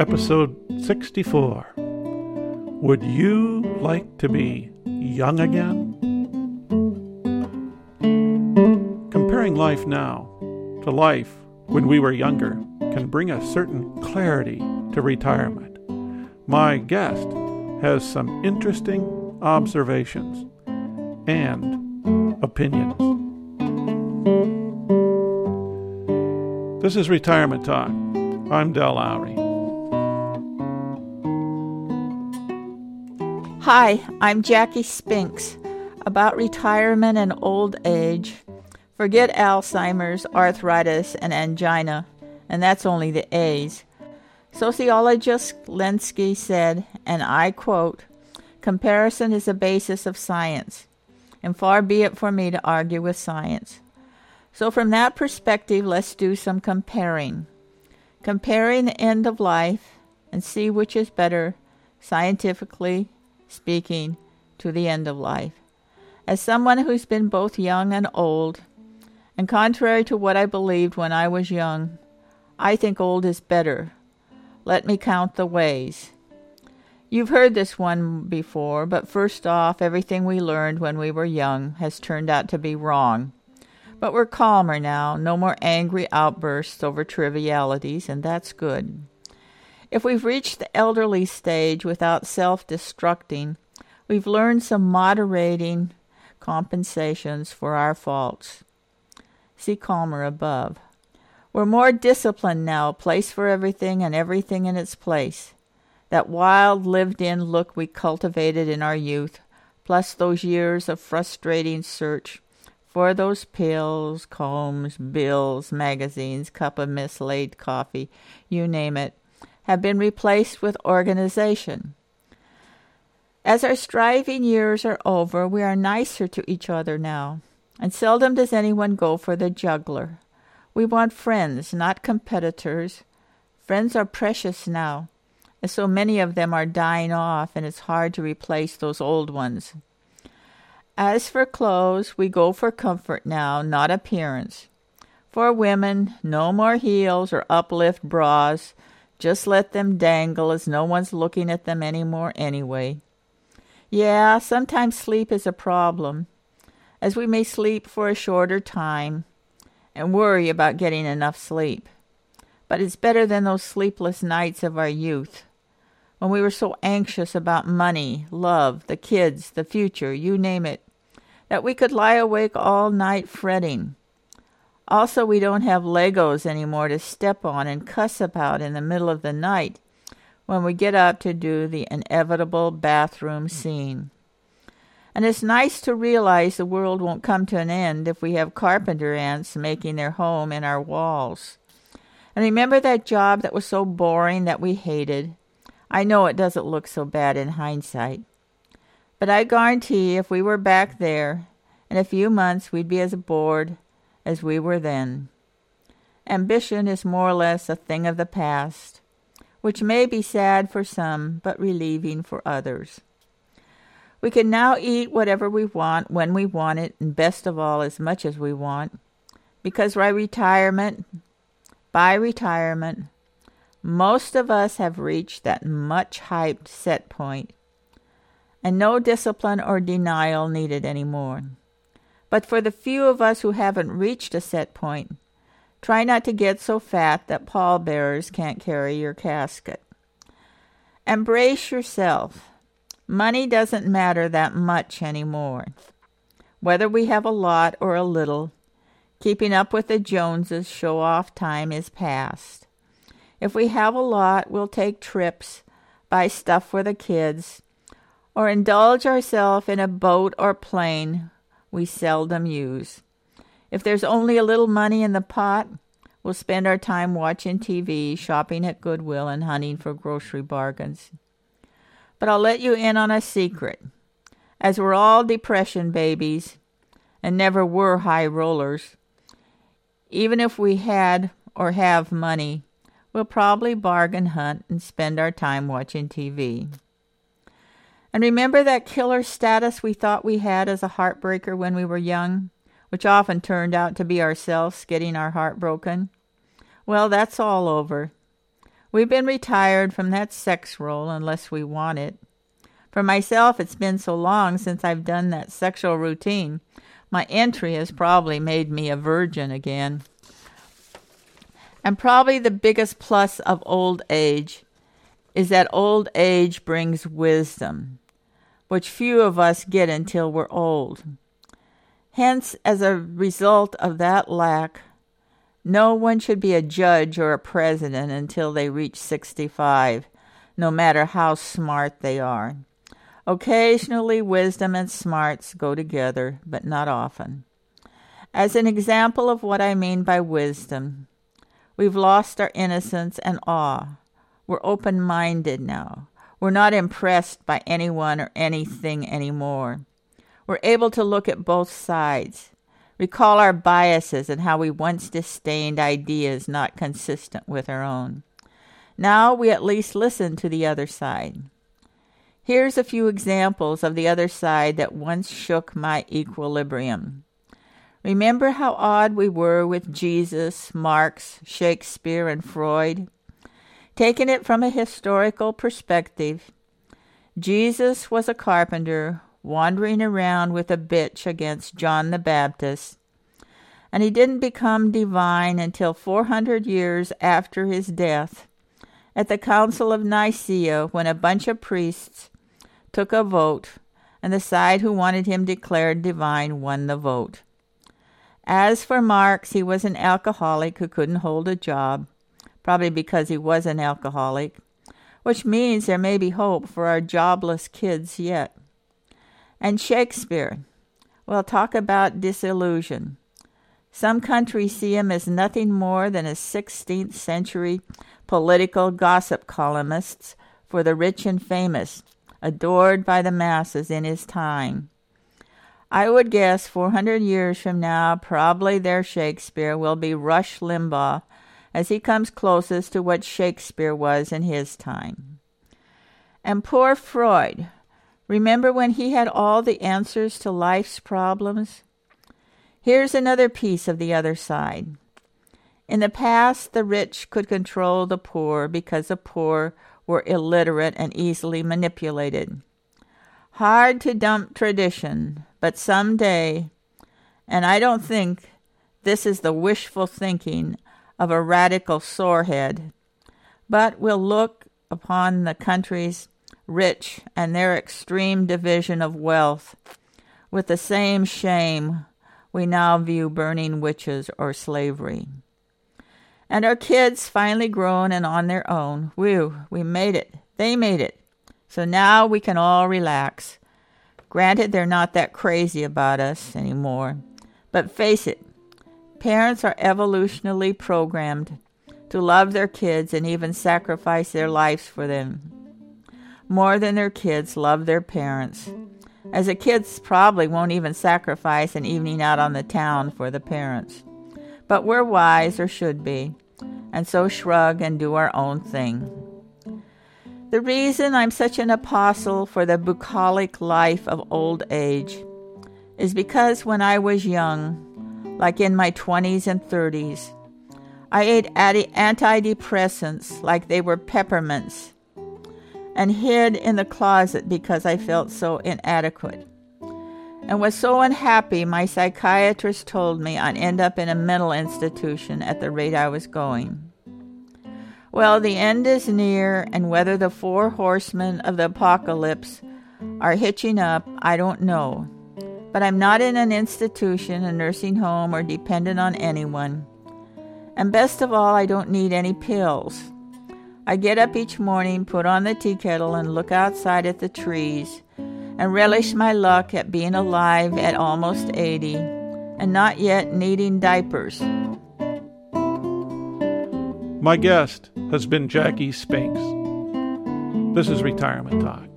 episode 64. Would you like to be young again? Comparing life now to life when we were younger can bring a certain clarity to retirement. My guest has some interesting observations and opinions. This is Retirement Talk. I'm Del Lowry. Hi, I'm Jackie Spinks. About retirement and old age. Forget Alzheimer's, arthritis, and angina, and that's only the A's. Sociologist Lenski said, and I quote, Comparison is the basis of science, and far be it for me to argue with science. So, from that perspective, let's do some comparing. Comparing the end of life and see which is better, scientifically speaking, to the end of life. As someone who's been both young and old, and contrary to what I believed when I was young, I think old is better. Let me count the ways. You've heard this one before, but first off, everything we learned when we were young has turned out to be wrong. But we're calmer now, no more angry outbursts over trivialities, and that's good. If we've reached the elderly stage without self destructing, we've learned some moderating compensations for our faults. See calmer above. We're more disciplined now, place for everything and everything in its place. That wild, lived in look we cultivated in our youth, plus those years of frustrating search for those pills, combs, bills, magazines, cup of mislaid coffee, you name it, have been replaced with organization. As our striving years are over, we are nicer to each other now, and seldom does anyone go for the juggler. We want friends, not competitors. Friends are precious now, as so many of them are dying off, and it's hard to replace those old ones. As for clothes, we go for comfort now, not appearance. For women, no more heels or uplift bras. Just let them dangle as no one's looking at them any more anyway. Yeah, sometimes sleep is a problem, as we may sleep for a shorter time and worry about getting enough sleep. But it's better than those sleepless nights of our youth, when we were so anxious about money, love, the kids, the future, you name it, that we could lie awake all night fretting. Also, we don't have Legos anymore to step on and cuss about in the middle of the night when we get up to do the inevitable bathroom scene. And it's nice to realize the world won't come to an end if we have carpenter ants making their home in our walls. And remember that job that was so boring that we hated? I know it doesn't look so bad in hindsight. But I guarantee if we were back there, in a few months we'd be as bored as we were then. Ambition is more or less a thing of the past, which may be sad for some, but relieving for others. We can now eat whatever we want when we want it, and best of all, as much as we want, because by retirement, by retirement, most of us have reached that much hyped set point, and no discipline or denial needed any more. But for the few of us who haven't reached a set point, try not to get so fat that pallbearers can't carry your casket. Embrace yourself. Money doesn't matter that much anymore. Whether we have a lot or a little, keeping up with the Joneses show off time is past. If we have a lot, we'll take trips, buy stuff for the kids, or indulge ourselves in a boat or plane we seldom use. If there's only a little money in the pot, we'll spend our time watching TV, shopping at Goodwill, and hunting for grocery bargains. But I'll let you in on a secret. As we're all depression babies and never were high rollers, even if we had or have money, we'll probably bargain hunt and spend our time watching TV. And remember that killer status we thought we had as a heartbreaker when we were young, which often turned out to be ourselves getting our heart broken? Well, that's all over. We've been retired from that sex role unless we want it. For myself, it's been so long since I've done that sexual routine. My entry has probably made me a virgin again. And probably the biggest plus of old age is that old age brings wisdom, which few of us get until we're old. Hence, as a result of that lack, no one should be a judge or a president until they reach 65, no matter how smart they are. Occasionally, wisdom and smarts go together, but not often. As an example of what I mean by wisdom, we've lost our innocence and awe. We're open minded now. We're not impressed by anyone or anything anymore. We're able to look at both sides, recall our biases and how we once disdained ideas not consistent with our own. Now we at least listen to the other side. Here's a few examples of the other side that once shook my equilibrium. Remember how odd we were with Jesus, Marx, Shakespeare, and Freud? Taking it from a historical perspective, Jesus was a carpenter wandering around with a bitch against John the Baptist, and he didn't become divine until 400 years after his death at the Council of Nicaea when a bunch of priests took a vote, and the side who wanted him declared divine won the vote. As for Marx, he was an alcoholic who couldn't hold a job, probably because he was an alcoholic, which means there may be hope for our jobless kids yet. And Shakespeare. Well, talk about disillusion. Some countries see him as nothing more than a 16th century political gossip columnist for the rich and famous, adored by the masses in his time. I would guess 400 years from now, probably their Shakespeare will be Rush Limbaugh as he comes closest to what Shakespeare was in his time. And poor Freud, Remember when he had all the answers to life's problems? Here's another piece of the other side. In the past, the rich could control the poor because the poor were illiterate and easily manipulated. Hard to dump tradition, but some day, and I don't think this is the wishful thinking of a radical sorehead, but we'll look upon the country's rich and their extreme division of wealth with the same shame we now view burning witches or slavery. And our kids finally grown and on their own. Whew, we made it. They made it. So now we can all relax. Granted, they're not that crazy about us anymore. But face it, parents are evolutionally programmed to love their kids and even sacrifice their lives for them more than their kids love their parents, as the kids probably won't even sacrifice an evening out on the town for the parents. But we're wise, or should be, and so shrug and do our own thing. The reason I'm such an apostle for the bucolic life of old age is because when I was young, like in my 20s and 30s, I ate anti- antidepressants like they were peppermints and hid in the closet because I felt so inadequate. And was so unhappy, my psychiatrist told me I'd end up in a mental institution at the rate I was going. Well, the end is near, and whether the four horsemen of the apocalypse are hitching up, I don't know. But I'm not in an institution, a nursing home, or dependent on anyone. And best of all, I don't need any pills. I get up each morning, put on the tea kettle, and look outside at the trees, and relish my luck at being alive at almost 80 and not yet needing diapers. My guest has been Jackie Spinks. This is Retirement Talk.